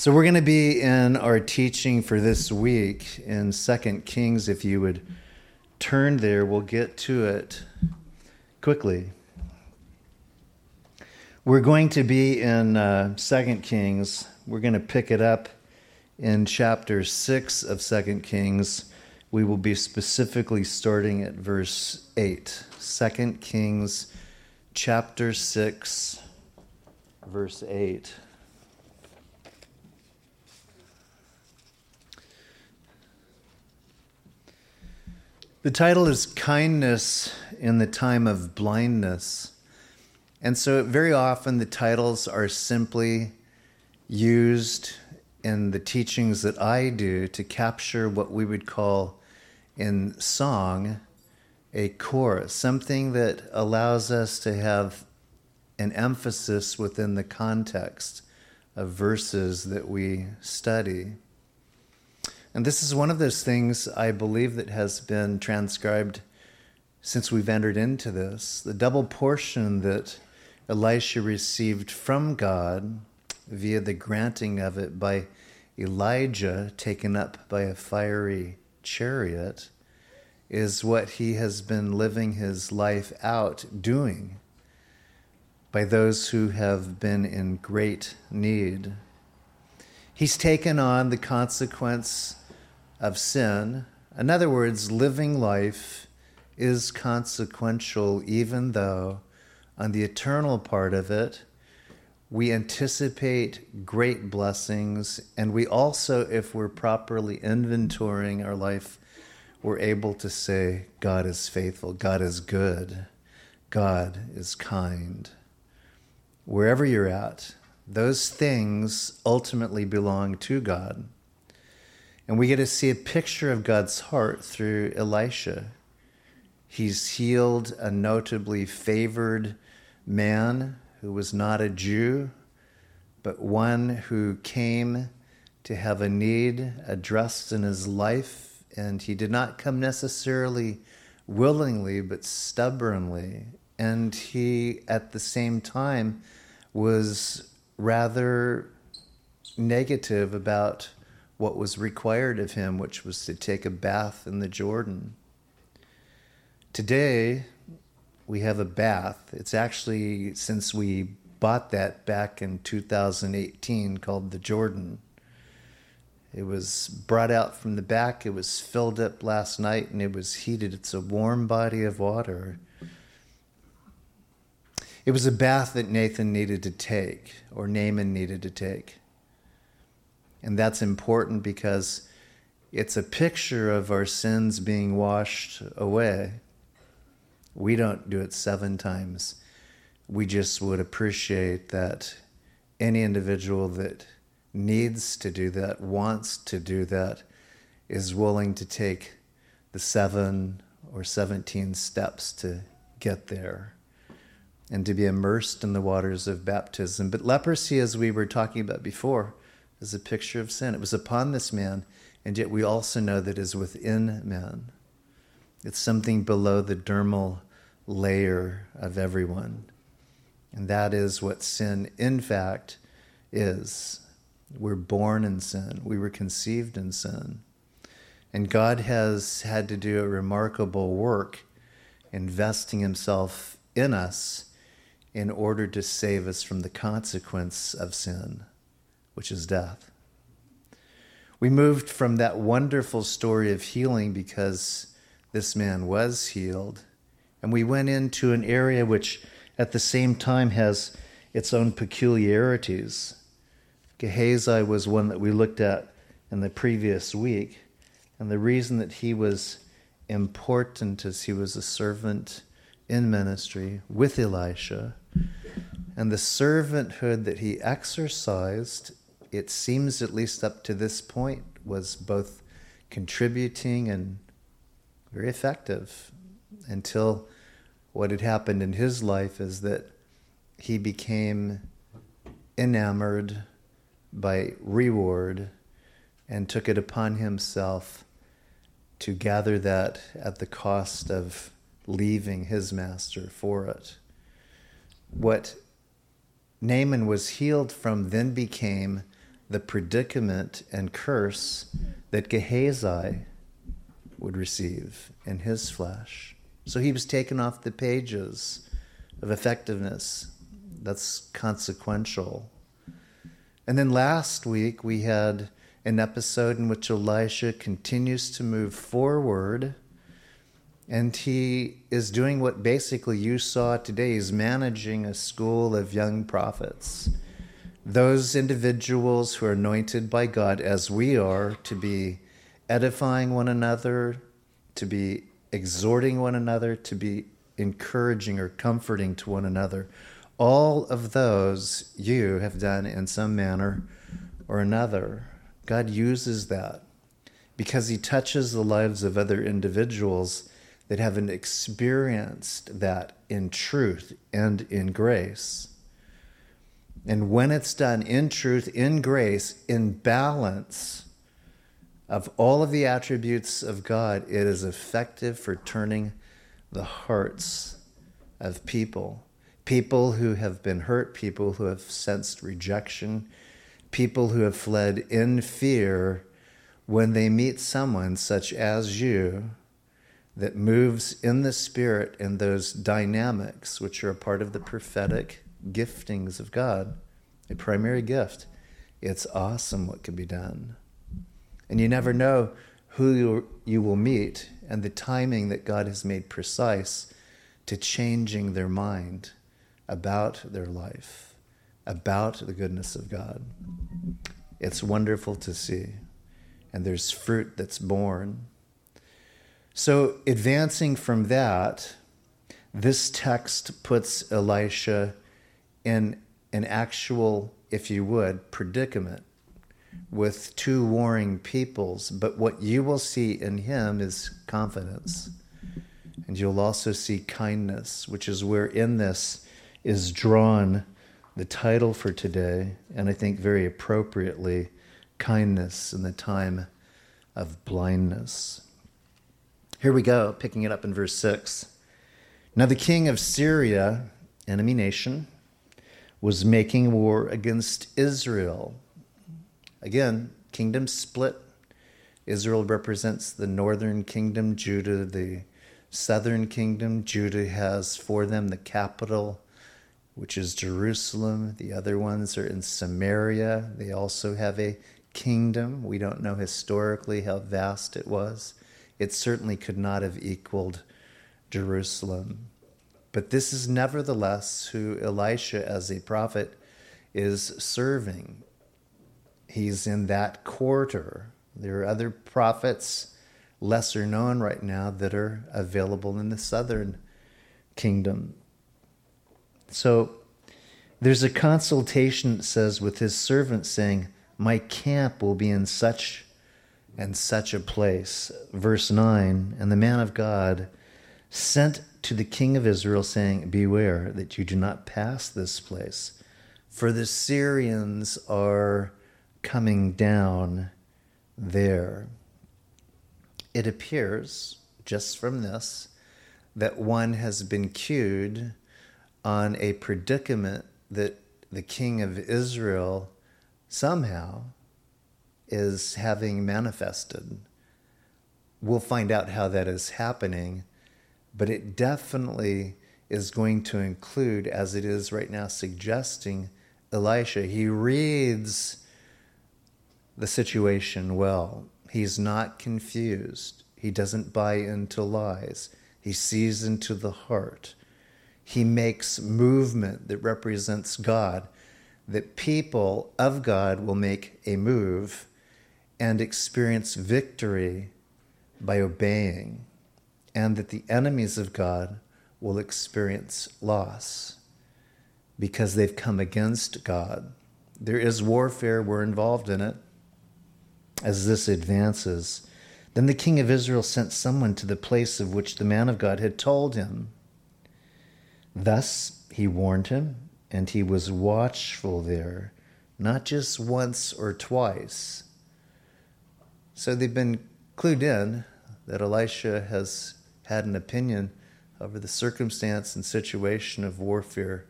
So we're going to be in our teaching for this week in Second Kings. If you would turn there, we'll get to it quickly. We're going to be in uh, Second Kings. We're going to pick it up in chapter six of Second Kings. We will be specifically starting at verse eight. Second Kings, chapter six, verse eight. The title is Kindness in the Time of Blindness. And so, very often, the titles are simply used in the teachings that I do to capture what we would call in song a chorus, something that allows us to have an emphasis within the context of verses that we study. And this is one of those things I believe that has been transcribed since we've entered into this. The double portion that Elisha received from God via the granting of it by Elijah, taken up by a fiery chariot, is what he has been living his life out doing by those who have been in great need. He's taken on the consequence of sin. In other words, living life is consequential, even though on the eternal part of it, we anticipate great blessings, and we also, if we're properly inventorying our life, we're able to say, God is faithful, God is good, God is kind. Wherever you're at, those things ultimately belong to God. And we get to see a picture of God's heart through Elisha. He's healed a notably favored man who was not a Jew, but one who came to have a need addressed in his life. And he did not come necessarily willingly, but stubbornly. And he, at the same time, was rather negative about what was required of him, which was to take a bath in the Jordan. Today, we have a bath. It's actually, since we bought that back in 2018, called the Jordan. It was brought out from the back, it was filled up last night, and it was heated. It's a warm body of water. It was a bath that Nathan needed to take, or Naaman needed to take. And that's important because it's a picture of our sins being washed away. We don't do it seven times. We just would appreciate that any individual that needs to do that, wants to do that, is willing to take the seven or 17 steps to get there and to be immersed in the waters of baptism. But leprosy, as we were talking about before, is a picture of sin. It was upon this man, and yet we also know that it is within man. It's something below the dermal layer of everyone. And that is what sin, in fact, is. We're born in sin, we were conceived in sin. And God has had to do a remarkable work investing Himself in us in order to save us from the consequence of sin which is death. We moved from that wonderful story of healing because this man was healed, and we went into an area which at the same time has its own peculiarities. Gehazi was one that we looked at in the previous week, and the reason that he was important is he was a servant in ministry with Elisha. And the servanthood that he exercised it seems, at least up to this point, was both contributing and very effective until what had happened in his life is that he became enamored by reward and took it upon himself to gather that at the cost of leaving his master for it. What Naaman was healed from then became the predicament and curse that Gehazi would receive in his flesh. So he was taken off the pages of effectiveness. That's consequential. And then last week we had an episode in which Elisha continues to move forward and he is doing what basically you saw today. He's managing a school of young prophets. Those individuals who are anointed by God, as we are, to be edifying one another, to be exhorting one another, to be encouraging or comforting to one another. All of those you have done in some manner or another. God uses that because He touches the lives of other individuals that haven't experienced that in truth and in grace. And when it's done in truth, in grace, in balance, of all of the attributes of God, it is effective for turning the hearts of people. People who have been hurt, people who have sensed rejection, people who have fled in fear when they meet someone such as you that moves in the spirit and those dynamics which are a part of the prophetic giftings of God, a primary gift. It's awesome what can be done. And you never know who you, you will meet and the timing that God has made precise to changing their mind about their life, about the goodness of God. It's wonderful to see. And there's fruit that's born. So, advancing from that, this text puts Elisha in an actual, if you would, predicament with two warring peoples, but what you will see in him is confidence. And you'll also see kindness, which is where in this is drawn the title for today, and I think very appropriately, kindness in the time of blindness. Here we go, picking it up in verse 6. Now the king of Syria, enemy nation, was making war against Israel Again, kingdom split. Israel represents the northern kingdom, Judah the southern kingdom. Judah has for them the capital, which is Jerusalem. The other ones are in Samaria. They also have a kingdom. We don't know historically how vast it was. It certainly could not have equaled Jerusalem. But this is nevertheless who Elisha, as a prophet, is serving he's in that quarter. There are other prophets, lesser known right now, that are available in the southern kingdom. So there's a consultation, it says, with his servant saying, My camp will be in such and such a place. Verse 9 And the man of God sent to the king of Israel, saying, Beware that you do not pass this place, for the Syrians are coming down there. It appears, just from this, that one has been cued on a predicament that the king of Israel somehow is having manifested. We'll find out how that is happening, but it definitely is going to include, as it is right now, suggesting Elisha. He reads the situation well. He's not confused. He doesn't buy into lies. He sees into the heart. He makes movement that represents God, that people of God will make a move and experience victory by obeying, and that the enemies of God will experience loss because they've come against God. There is warfare, we're involved in it as this advances. Then the king of Israel sent someone to the place of which the man of God had told him. Thus he warned him, and he was watchful there, not just once or twice. So they've been clued in that Elisha has had an opinion over the circumstance and situation of warfare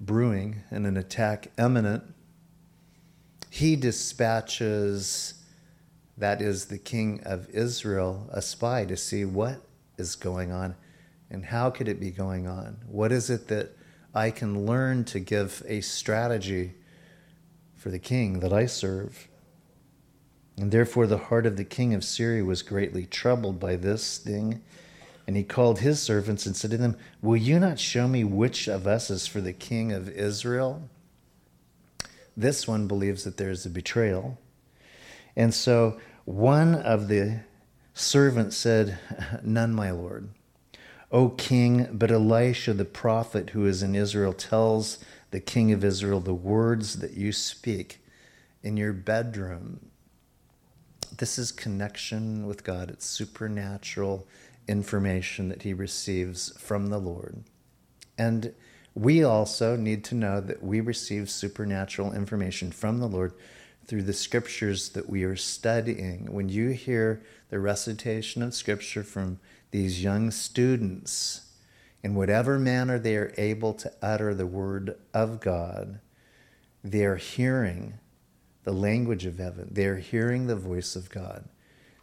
brewing and an attack imminent he dispatches, that is the king of Israel, a spy to see what is going on and how could it be going on? What is it that I can learn to give a strategy for the king that I serve? And therefore, the heart of the king of Syria was greatly troubled by this thing. And he called his servants and said to them, Will you not show me which of us is for the king of Israel? This one believes that there is a betrayal. And so one of the servants said, None, my lord. O king, but Elisha the prophet who is in Israel tells the king of Israel the words that you speak in your bedroom. This is connection with God. It's supernatural information that he receives from the Lord. And we also need to know that we receive supernatural information from the Lord through the scriptures that we are studying. When you hear the recitation of scripture from these young students, in whatever manner they are able to utter the word of God, they are hearing the language of heaven. They are hearing the voice of God.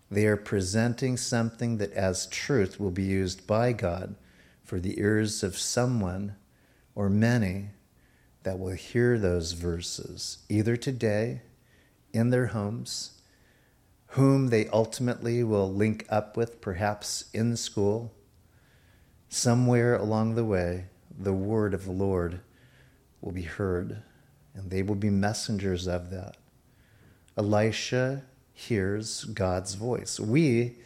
They are presenting something that, as truth, will be used by God for the ears of someone or many that will hear those verses, either today in their homes whom they ultimately will link up with, perhaps in school. Somewhere along the way, the word of the Lord will be heard, and they will be messengers of that. Elisha hears God's voice. We,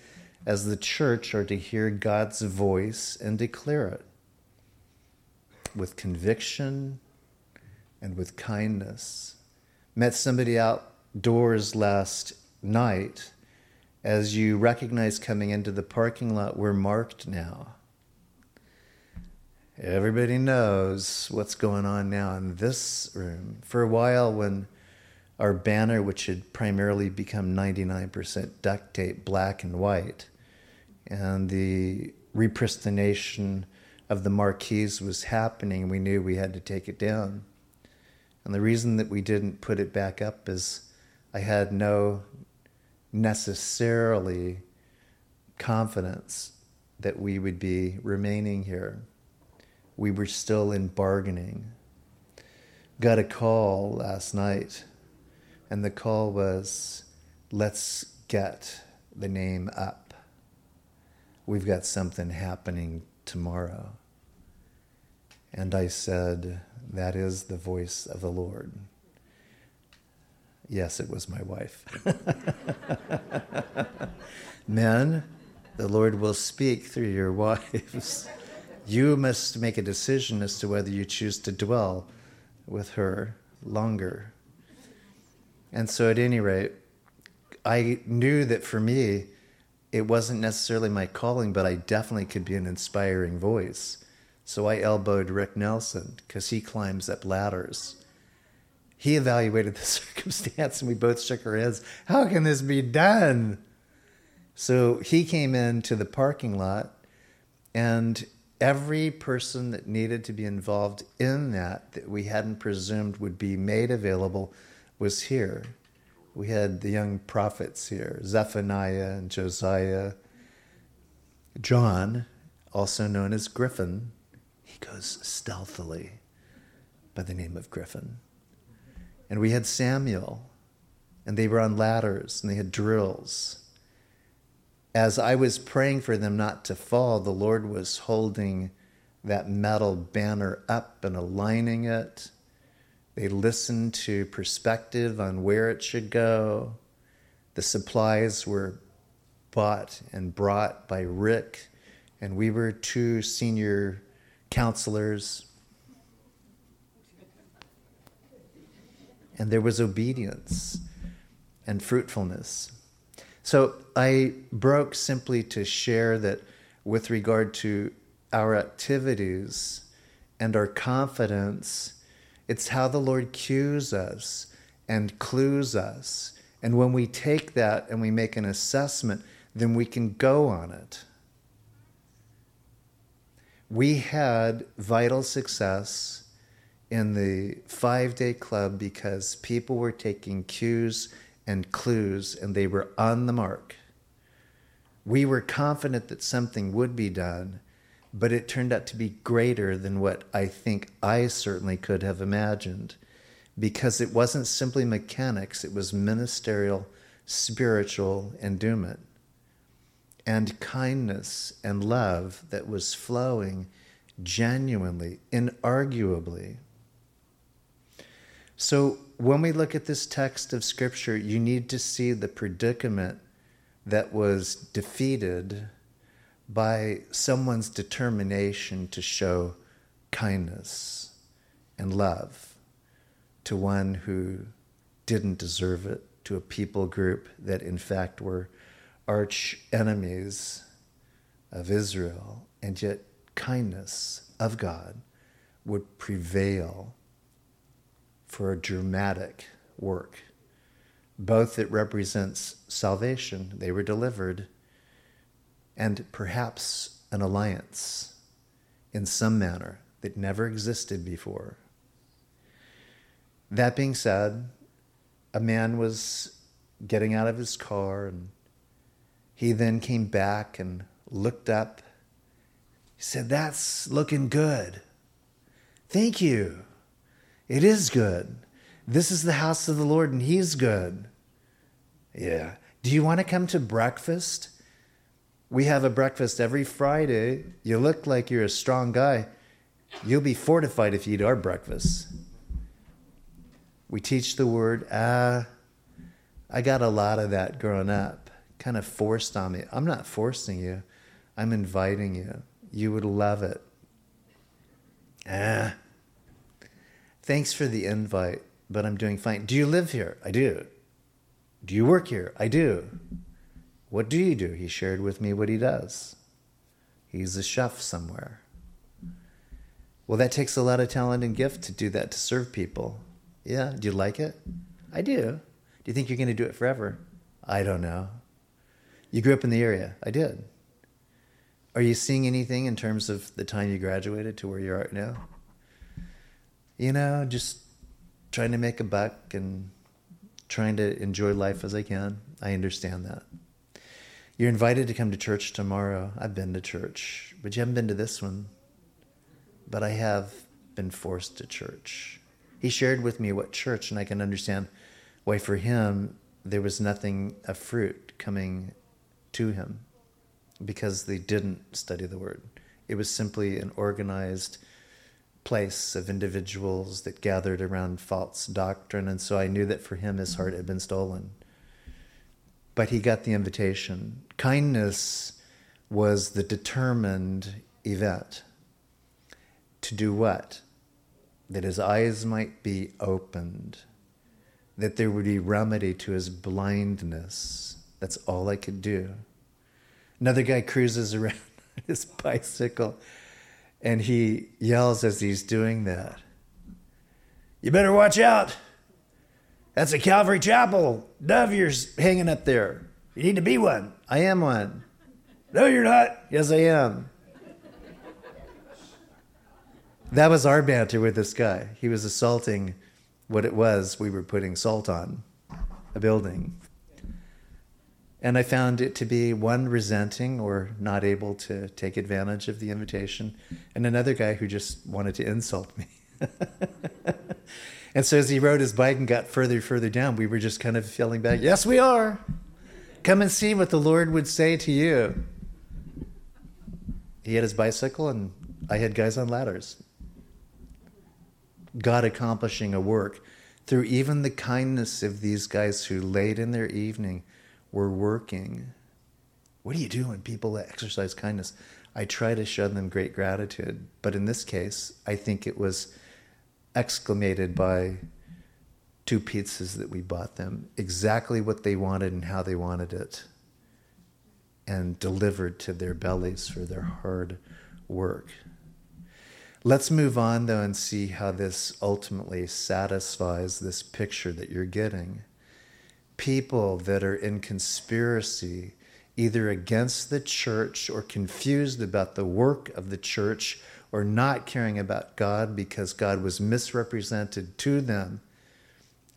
as the church, are to hear God's voice and declare it with conviction and with kindness. Met somebody outdoors last night, as you recognize coming into the parking lot, we're marked now. Everybody knows what's going on now in this room. For a while, when our banner, which had primarily become 99% duct tape, black and white, and the repristination of the marquees was happening, we knew we had to take it down. And the reason that we didn't put it back up is I had no necessarily confidence that we would be remaining here. We were still in bargaining. Got a call last night, and the call was let's get the name up. We've got something happening tomorrow. And I said, That is the voice of the Lord. Yes, it was my wife. Men, the Lord will speak through your wives. You must make a decision as to whether you choose to dwell with her longer. And so, at any rate, I knew that for me, it wasn't necessarily my calling, but I definitely could be an inspiring voice. So I elbowed Rick Nelson because he climbs up ladders he evaluated the circumstance and we both shook our heads. How can this be done? So he came into the parking lot and every person that needed to be involved in that that we hadn't presumed would be made available was here. We had the young prophets here, Zephaniah and Josiah. John, also known as Griffin, he goes stealthily by the name of Griffin. And we had Samuel, and they were on ladders and they had drills. As I was praying for them not to fall, the Lord was holding that metal banner up and aligning it. They listened to perspective on where it should go. The supplies were bought and brought by Rick, and we were two senior counselors and there was obedience and fruitfulness. So I broke simply to share that with regard to our activities and our confidence, it's how the Lord cues us and clues us. And when we take that and we make an assessment, then we can go on it. We had vital success in the five day club because people were taking cues and clues and they were on the mark. We were confident that something would be done, but it turned out to be greater than what I think I certainly could have imagined because it wasn't simply mechanics, it was ministerial, spiritual endowment and kindness and love that was flowing genuinely, inarguably. So, when we look at this text of Scripture, you need to see the predicament that was defeated by someone's determination to show kindness and love to one who didn't deserve it, to a people group that in fact were arch enemies of Israel, and yet kindness of God would prevail for a dramatic work. Both it represents salvation, they were delivered, and perhaps an alliance in some manner that never existed before. That being said, a man was getting out of his car and he then came back and looked up. He said, That's looking good. Thank you. It is good. This is the house of the Lord and he's good. Yeah. Do you want to come to breakfast? We have a breakfast every Friday. You look like you're a strong guy. You'll be fortified if you eat our breakfast. We teach the word. Ah, I got a lot of that growing up, kind of forced on me. I'm not forcing you, I'm inviting you. You would love it. Ah, thanks for the invite, but I'm doing fine. Do you live here? I do. Do you work here? I do. What do you do? He shared with me what he does. He's a chef somewhere. Well, that takes a lot of talent and gift to do that, to serve people. Yeah. Do you like it? I do. Do you think you're going to do it forever? I don't know. You grew up in the area. I did. Are you seeing anything in terms of the time you graduated to where you are now? You know, just trying to make a buck and trying to enjoy life as I can. I understand that. You're invited to come to church tomorrow. I've been to church, but you haven't been to this one. But I have been forced to church he shared with me what church, and I can understand why for him there was nothing of fruit coming to him because they didn't study the word. It was simply an organized place of individuals that gathered around false doctrine. And so I knew that for him, his heart had been stolen. But he got the invitation. Kindness was the determined event. To do what? that his eyes might be opened, that there would be remedy to his blindness. That's all I could do. Another guy cruises around on his bicycle and he yells as he's doing that You better watch out. That's a Calvary Chapel. Dove, you're hanging up there. You need to be one. I am one. No, you're not. Yes, I am. That was our banter with this guy. He was assaulting what it was we were putting salt on a building. And I found it to be one resenting or not able to take advantage of the invitation, and another guy who just wanted to insult me. and so as he rode his bike and got further further down, we were just kind of feeling back, yes, we are. Come and see what the Lord would say to you. He had his bicycle, and I had guys on ladders. God accomplishing a work through even the kindness of these guys who late in their evening were working. What do you do when people exercise kindness? I try to show them great gratitude, but in this case, I think it was exclamated by two pizzas that we bought them, exactly what they wanted and how they wanted it, and delivered to their bellies for their hard work. Let's move on, though, and see how this ultimately satisfies this picture that you're getting. People that are in conspiracy, either against the church or confused about the work of the church or not caring about God because God was misrepresented to them.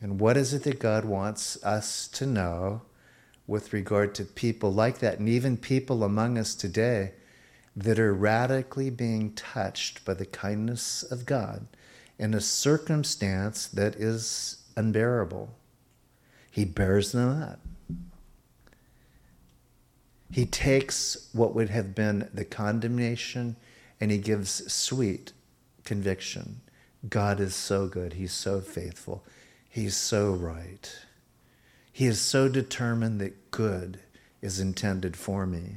And what is it that God wants us to know with regard to people like that, and even people among us today that are radically being touched by the kindness of God in a circumstance that is unbearable? He bears them up. He takes what would have been the condemnation and he gives sweet conviction. God is so good. He's so faithful. He's so right. He is so determined that good is intended for me.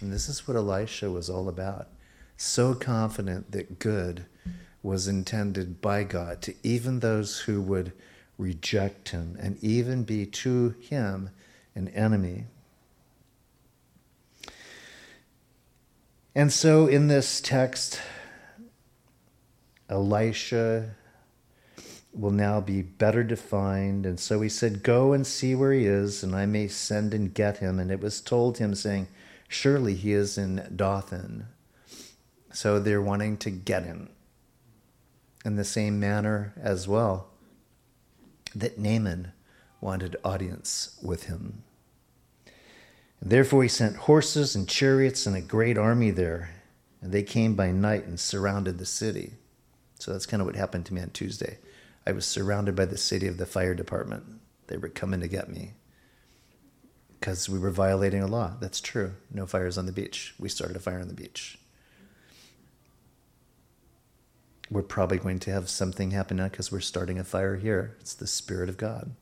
And this is what Elisha was all about. So confident that good was intended by God to even those who would reject him and even be to him an enemy. And so in this text, Elisha will now be better defined. And so he said, Go and see where he is, and I may send and get him. And it was told him, saying, Surely he is in Dothan. So they're wanting to get him. In the same manner as well that Naaman wanted audience with him. Therefore he sent horses and chariots and a great army there. And they came by night and surrounded the city. So that's kind of what happened to me on Tuesday. I was surrounded by the city of the fire department. They were coming to get me because we were violating a law. That's true. No fires on the beach. We started a fire on the beach. We're probably going to have something happen now because we're starting a fire here. It's the Spirit of God.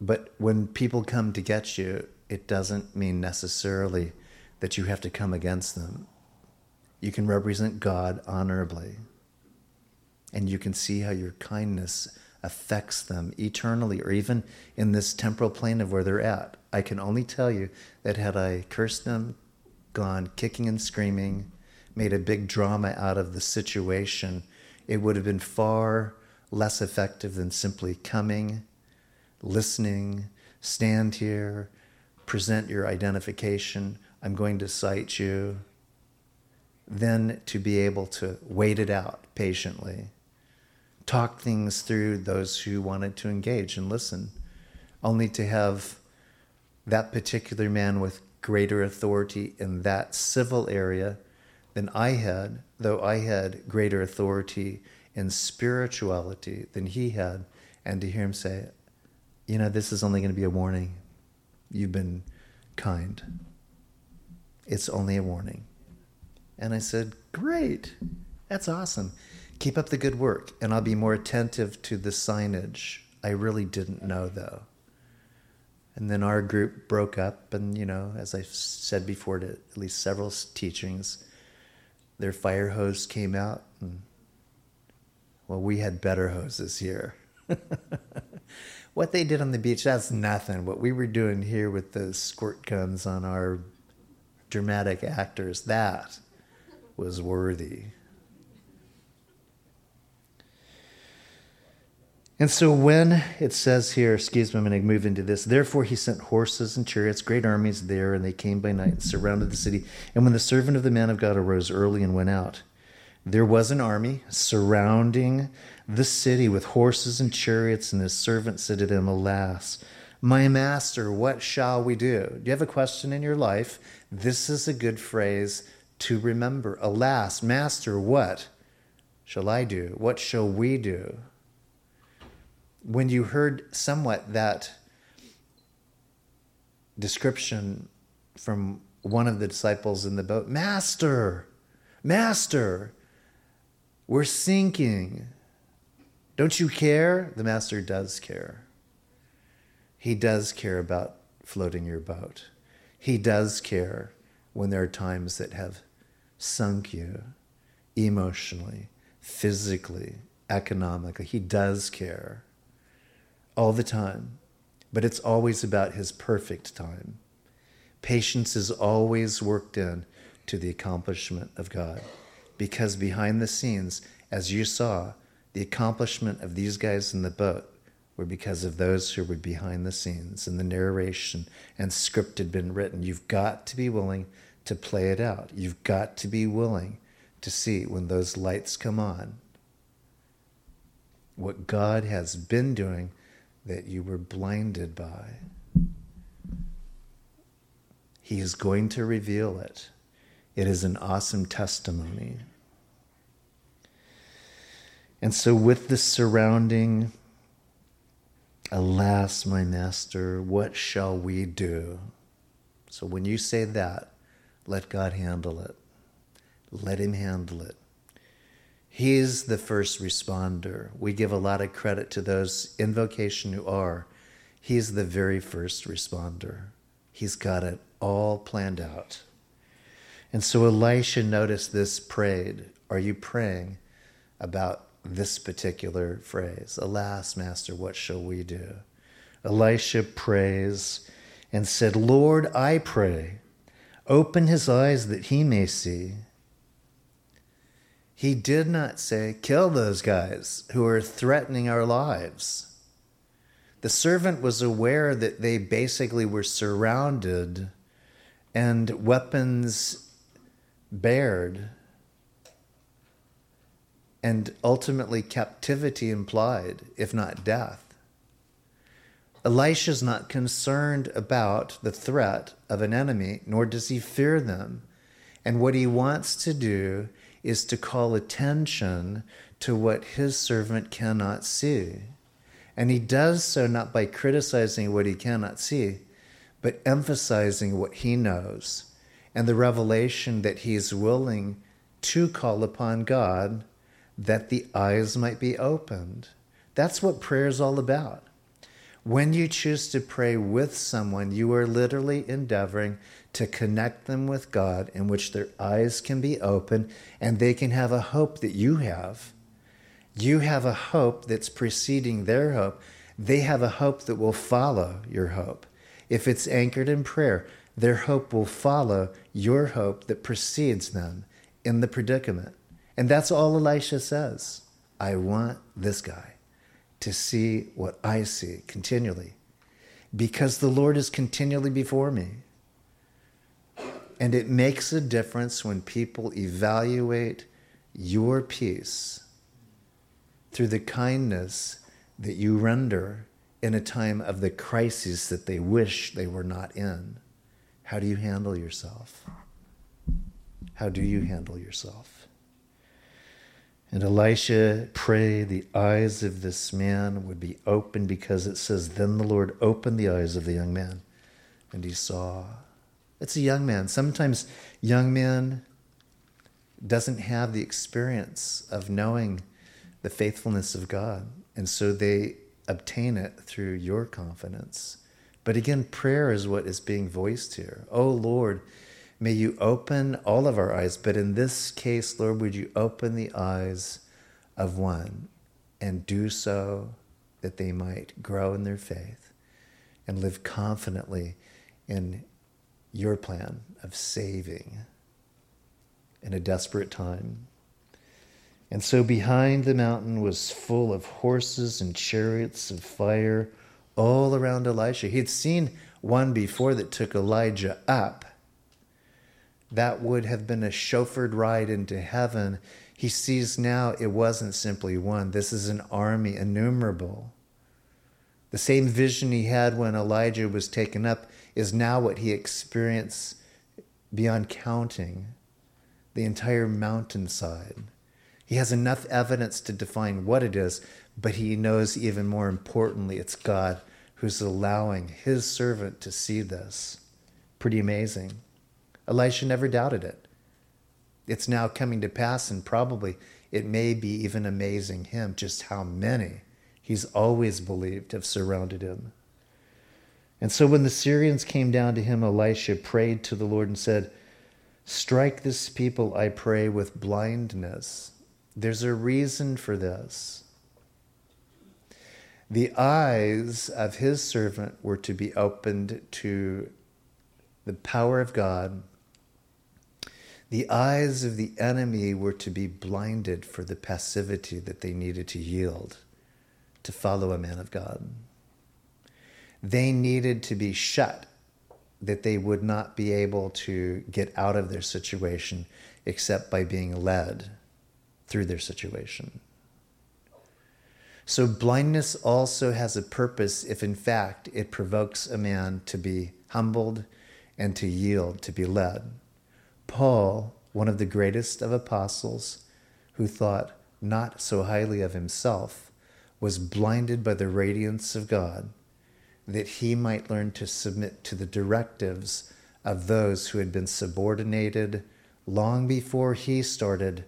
But when people come to get you, it doesn't mean necessarily that you have to come against them. You can represent God honorably, and you can see how your kindness affects them eternally or even in this temporal plane of where they're at. I can only tell you that had I cursed them, gone kicking and screaming, made a big drama out of the situation, it would have been far less effective than simply coming listening, stand here, present your identification, I'm going to cite you, then to be able to wait it out patiently, talk things through those who wanted to engage and listen, only to have that particular man with greater authority in that civil area than I had, though I had greater authority in spirituality than he had, and to hear him say, you know, this is only going to be a warning. You've been kind. It's only a warning. And I said, Great. That's awesome. Keep up the good work, and I'll be more attentive to the signage. I really didn't know, though. And then our group broke up, and, you know, as I said before to at least several teachings, their fire hose came out, and, well, we had better hoses here. what they did on the beach, that's nothing. What we were doing here with the squirt guns on our dramatic actors, that was worthy. And so when it says here, excuse me, I'm going to move into this. Therefore, he sent horses and chariots, great armies there, and they came by night and surrounded the city. And when the servant of the man of God arose early and went out, there was an army surrounding the city with horses and chariots, and his servants said to them, Alas, my master, what shall we do? Do you have a question in your life? This is a good phrase to remember. Alas, master, what shall I do? What shall we do? When you heard somewhat that description from one of the disciples in the boat, Master, Master, we're sinking. Don't you care? The master does care. He does care about floating your boat. He does care when there are times that have sunk you emotionally, physically, economically. He does care all the time, but it's always about his perfect time. Patience is always worked in to the accomplishment of God because behind the scenes, as you saw, the accomplishment of these guys in the boat were because of those who were behind the scenes and the narration and script had been written. You've got to be willing to play it out. You've got to be willing to see when those lights come on what God has been doing that you were blinded by. He is going to reveal it. It is an awesome testimony. And so, with the surrounding, alas, my master, what shall we do? So, when you say that, let God handle it. Let Him handle it. He's the first responder. We give a lot of credit to those in vocation who are. He's the very first responder. He's got it all planned out. And so Elisha noticed this, prayed. Are you praying about this particular phrase? Alas, Master, what shall we do? Elisha prays and said, Lord, I pray, open his eyes that he may see. He did not say, kill those guys who are threatening our lives. The servant was aware that they basically were surrounded and weapons bared, and ultimately captivity implied, if not death. Elisha's not concerned about the threat of an enemy, nor does he fear them. And what he wants to do is to call attention to what his servant cannot see. And he does so not by criticizing what he cannot see, but emphasizing what he knows and the revelation that he is willing to call upon God that the eyes might be opened. That's what prayer is all about. When you choose to pray with someone, you are literally endeavoring to connect them with God in which their eyes can be open and they can have a hope that you have. You have a hope that's preceding their hope. They have a hope that will follow your hope. If it's anchored in prayer, their hope will follow your hope that precedes them in the predicament. And that's all Elisha says. I want this guy to see what I see continually because the Lord is continually before me. And it makes a difference when people evaluate your peace through the kindness that you render in a time of the crisis that they wish they were not in. How do you handle yourself? How do you handle yourself? And Elisha prayed the eyes of this man would be open because it says, Then the Lord opened the eyes of the young man, and he saw. It's a young man. Sometimes young man doesn't have the experience of knowing the faithfulness of God, and so they obtain it through your confidence. But again, prayer is what is being voiced here. Oh Lord, may you open all of our eyes, but in this case, Lord, would you open the eyes of one and do so that they might grow in their faith and live confidently in your plan of saving in a desperate time. And so behind the mountain was full of horses and chariots of fire all around Elisha. He'd seen one before that took Elijah up. That would have been a chauffeured ride into heaven. He sees now it wasn't simply one, this is an army innumerable. The same vision he had when Elijah was taken up is now what he experienced beyond counting the entire mountainside. He has enough evidence to define what it is, but he knows even more importantly, it's God who's allowing his servant to see this. Pretty amazing. Elisha never doubted it. It's now coming to pass, and probably it may be even amazing him just how many he's always believed have surrounded him. And so when the Syrians came down to him, Elisha prayed to the Lord and said, Strike this people, I pray, with blindness. There's a reason for this. The eyes of his servant were to be opened to the power of God. The eyes of the enemy were to be blinded for the passivity that they needed to yield to follow a man of God. They needed to be shut that they would not be able to get out of their situation except by being led through their situation. So, blindness also has a purpose if, in fact, it provokes a man to be humbled and to yield, to be led. Paul, one of the greatest of apostles, who thought not so highly of himself, was blinded by the radiance of God that he might learn to submit to the directives of those who had been subordinated long before he started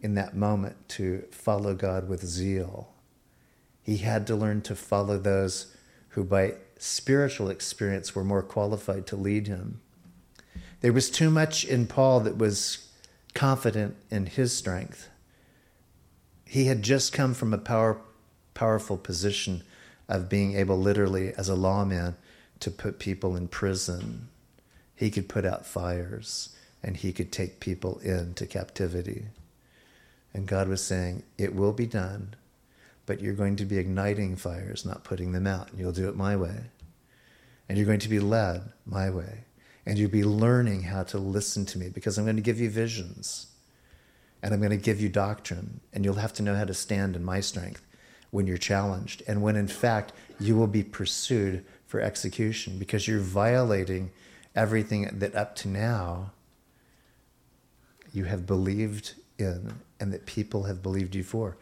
in that moment to follow God with zeal. He had to learn to follow those who, by spiritual experience, were more qualified to lead him. There was too much in Paul that was confident in his strength. He had just come from a power, powerful position of being able, literally, as a lawman, to put people in prison. He could put out fires and he could take people into captivity. And God was saying, It will be done, but you're going to be igniting fires, not putting them out. And you'll do it my way. And you're going to be led my way. And you'll be learning how to listen to me because I'm going to give you visions and I'm going to give you doctrine. And you'll have to know how to stand in my strength when you're challenged and when in fact you will be pursued for execution because you're violating everything that up to now you have believed in and that people have believed you for.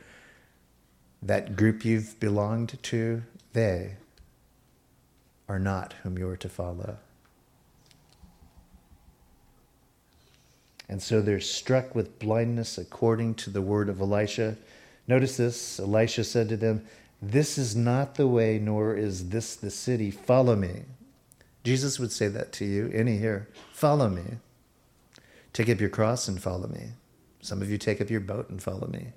That group you've belonged to, they are not whom you are to follow. And so they're struck with blindness according to the word of Elisha. Notice this Elisha said to them, This is not the way, nor is this the city. Follow me. Jesus would say that to you, any here. Follow me. Take up your cross and follow me. Some of you take up your boat and follow me.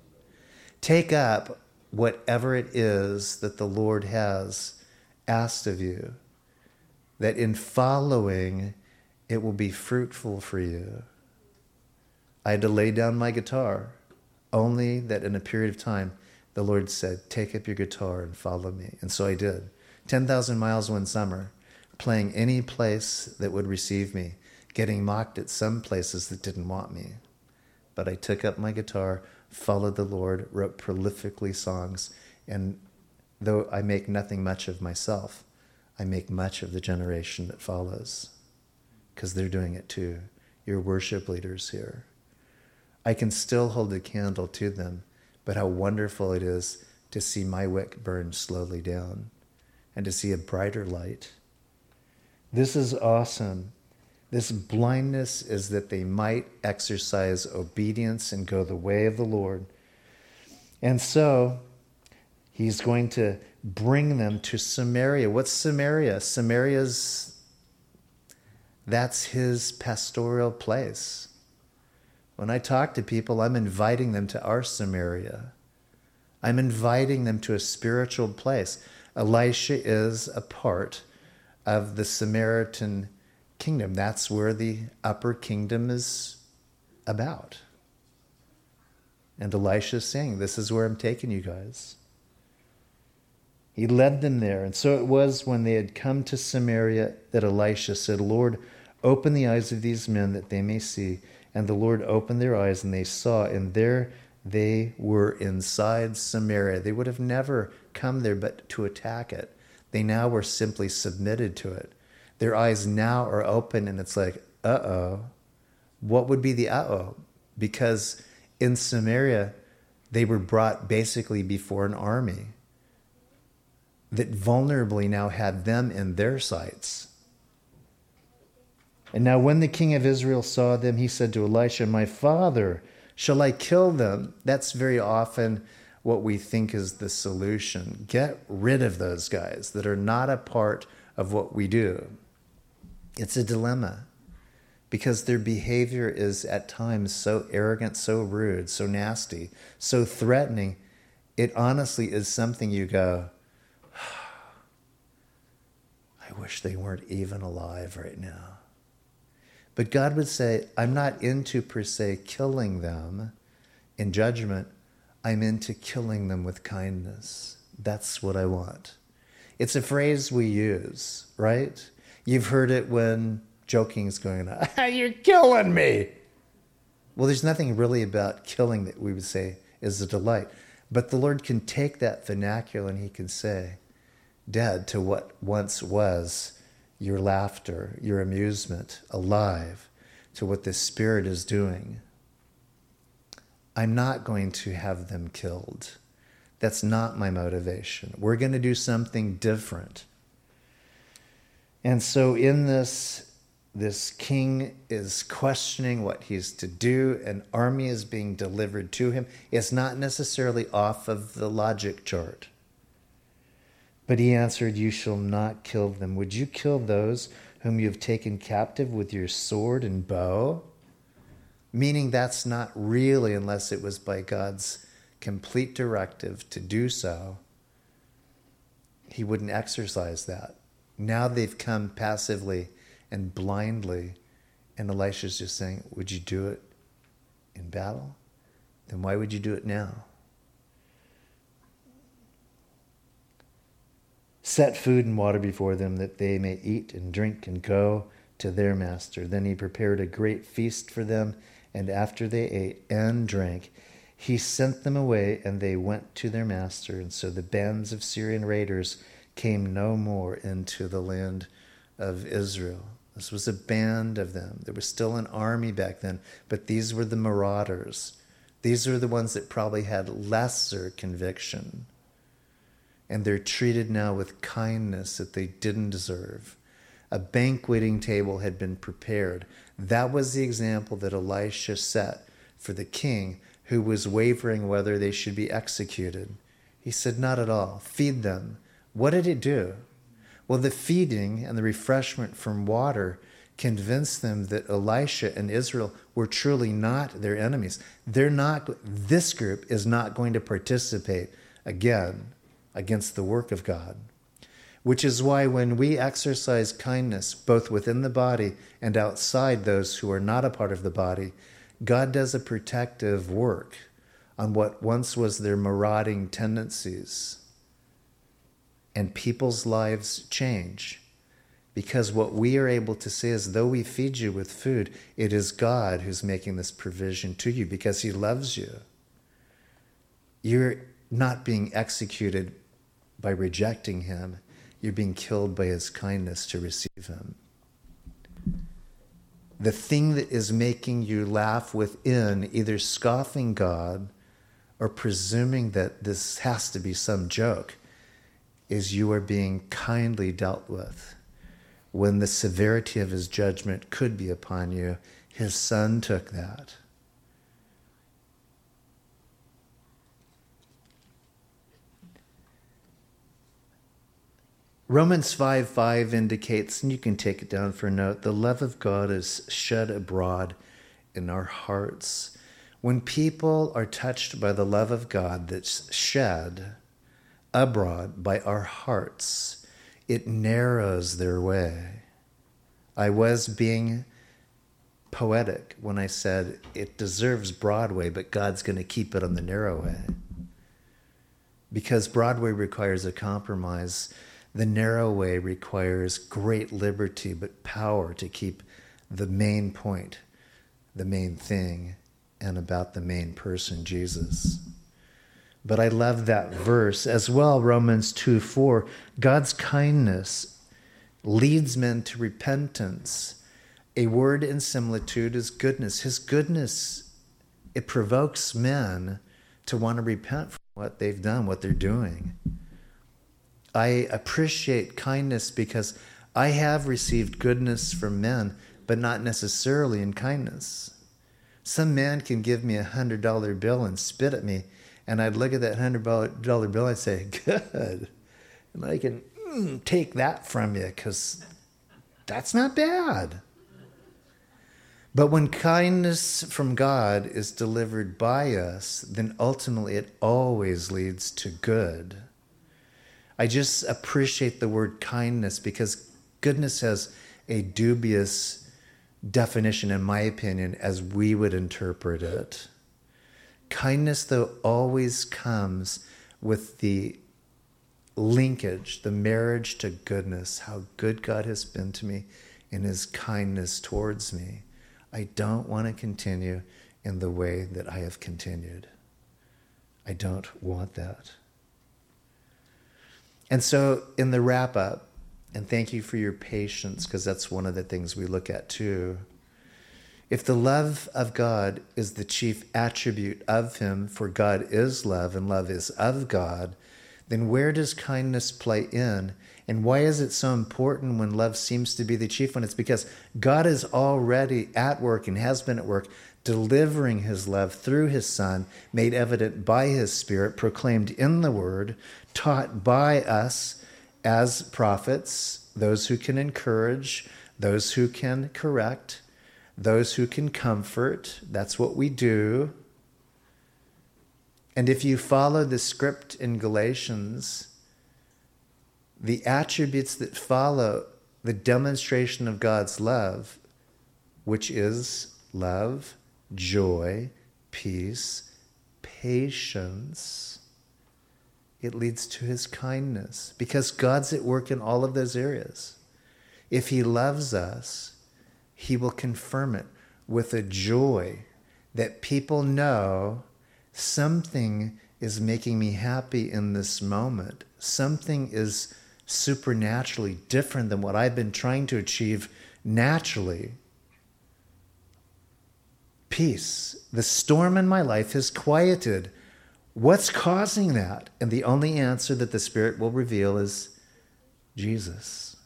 Take up whatever it is that the Lord has asked of you, that in following, it will be fruitful for you. I had to lay down my guitar, only that in a period of time, the Lord said, Take up your guitar and follow me. And so I did. 10,000 miles one summer, playing any place that would receive me getting mocked at some places that didn't want me. But I took up my guitar, followed the Lord, wrote prolifically songs, and though I make nothing much of myself, I make much of the generation that follows because they're doing it too. Your worship leaders here. I can still hold a candle to them, but how wonderful it is to see my wick burn slowly down and to see a brighter light. This is awesome this blindness is that they might exercise obedience and go the way of the Lord. And so he's going to bring them to Samaria. What's Samaria? Samaria's that's his pastoral place. When I talk to people, I'm inviting them to our Samaria. I'm inviting them to a spiritual place. Elisha is a part of the Samaritan kingdom. That's where the upper kingdom is about. And Elisha is saying, This is where I'm taking you guys. He led them there. And so it was when they had come to Samaria that Elisha said, Lord, open the eyes of these men that they may see. And the Lord opened their eyes, and they saw, and there they were inside Samaria. They would have never come there but to attack it. They now were simply submitted to it their eyes now are open and it's like, uh oh. What would be the uh oh? Because in Samaria, they were brought basically before an army that vulnerably now had them in their sights. And now, when the king of Israel saw them, he said to Elisha, My father, shall I kill them? That's very often what we think is the solution. Get rid of those guys that are not a part of what we do. It's a dilemma because their behavior is at times so arrogant, so rude, so nasty, so threatening. It honestly is something you go, I wish they weren't even alive right now. But God would say, I'm not into per se killing them in judgment. I'm into killing them with kindness. That's what I want. It's a phrase we use, right? You've heard it when joking is going on. You're killing me. Well, there's nothing really about killing that we would say is a delight. But the Lord can take that vernacular and He can say, dead to what once was your laughter, your amusement, alive to what this Spirit is doing. I'm not going to have them killed. That's not my motivation. We're going to do something different. And so, in this, this king is questioning what he's to do, an army is being delivered to him. It's not necessarily off of the logic chart. But he answered, You shall not kill them. Would you kill those whom you have taken captive with your sword and bow? Meaning that's not really, unless it was by God's complete directive to do so, he wouldn't exercise that. Now they've come passively and blindly, and Elisha's just saying, Would you do it in battle? Then why would you do it now? Set food and water before them that they may eat and drink and go to their master. Then he prepared a great feast for them, and after they ate and drank, he sent them away, and they went to their master. And so the bands of Syrian raiders came no more into the land of Israel. This was a band of them. There was still an army back then, but these were the marauders. These were the ones that probably had lesser conviction. And they're treated now with kindness that they didn't deserve. A banqueting table had been prepared. That was the example that Elisha set for the king who was wavering whether they should be executed. He said, Not at all. Feed them. What did it do? Well, the feeding and the refreshment from water convinced them that Elisha and Israel were truly not their enemies. They're not, this group is not going to participate again against the work of God. Which is why when we exercise kindness, both within the body and outside those who are not a part of the body, God does a protective work on what once was their marauding tendencies. And people's lives change. Because what we are able to say is, though we feed you with food, it is God who's making this provision to you because He loves you. You're not being executed by rejecting Him, you're being killed by His kindness to receive Him the thing that is making you laugh within, either scoffing God or presuming that this has to be some joke, is you are being kindly dealt with. When the severity of his judgment could be upon you, his son took that. Romans 5 5 indicates, and you can take it down for a note, the love of God is shed abroad in our hearts. When people are touched by the love of God that's shed abroad by our hearts, it narrows their way. I was being poetic when I said it deserves Broadway, but God's going to keep it on the narrow way. Because Broadway requires a compromise the narrow way requires great liberty, but power to keep the main point, the main thing, and about the main person, Jesus. But I love that verse as well, Romans 2 4. God's kindness leads men to repentance. A word in similitude is goodness. His goodness, it provokes men to want to repent from what they've done, what they're doing. I appreciate kindness because I have received goodness from men, but not necessarily in kindness. Some man can give me a hundred dollar bill and spit at me, and I'd look at that hundred dollar bill and say, "Good," and I can mm, take that from you because that's not bad. But when kindness from God is delivered by us, then ultimately it always leads to good. I just appreciate the word kindness because goodness has a dubious definition, in my opinion, as we would interpret it. Kindness, though, always comes with the linkage, the marriage to goodness, how good God has been to me in his kindness towards me. I don't want to continue in the way that I have continued. I don't want that. And so, in the wrap up, and thank you for your patience, because that's one of the things we look at too. If the love of God is the chief attribute of Him, for God is love and love is of God, then where does kindness play in? And why is it so important when love seems to be the chief one? It's because God is already at work and has been at work delivering his love through his Son, made evident by his Spirit, proclaimed in the Word, taught by us as prophets, those who can encourage, those who can correct, those who can comfort. That's what we do. And if you follow the script in Galatians, the attributes that follow the demonstration of God's love, which is love, joy, peace, patience, it leads to his kindness because God's at work in all of those areas. If he loves us, he will confirm it with a joy that people know something is making me happy in this moment. Something is supernaturally different than what I've been trying to achieve naturally. Peace. The storm in my life has quieted. What's causing that? And the only answer that the Spirit will reveal is Jesus.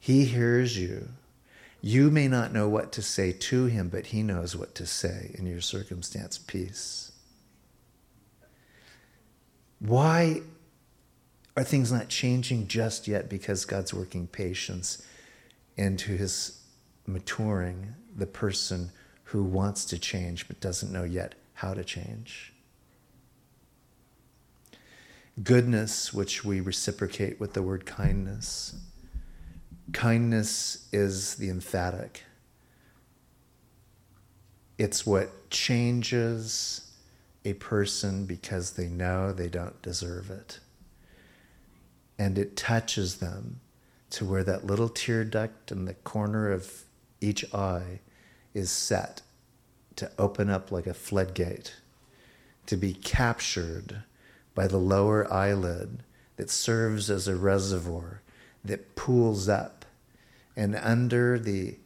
He hears you. You may not know what to say to him, but he knows what to say in your circumstance. Peace. Why are things not changing just yet? Because God's working patience into his maturing the person who wants to change but doesn't know yet how to change. Goodness, which we reciprocate with the word kindness Kindness is the emphatic. It's what changes a person because they know they don't deserve it. And it touches them to where that little tear duct in the corner of each eye is set to open up like a floodgate, to be captured by the lower eyelid that serves as a reservoir that pools up and under the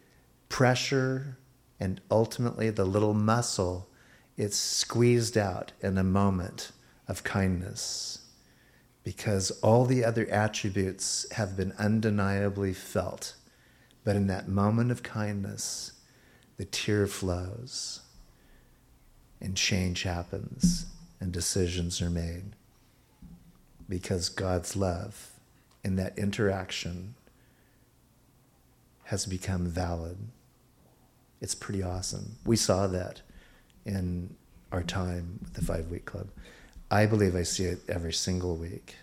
pressure and ultimately the little muscle, it's squeezed out in a moment of kindness because all the other attributes have been undeniably felt. But in that moment of kindness, the tear flows and change happens and decisions are made because God's love in that interaction has become valid. It's pretty awesome. We saw that in our time with the Five Week Club. I believe I see it every single week.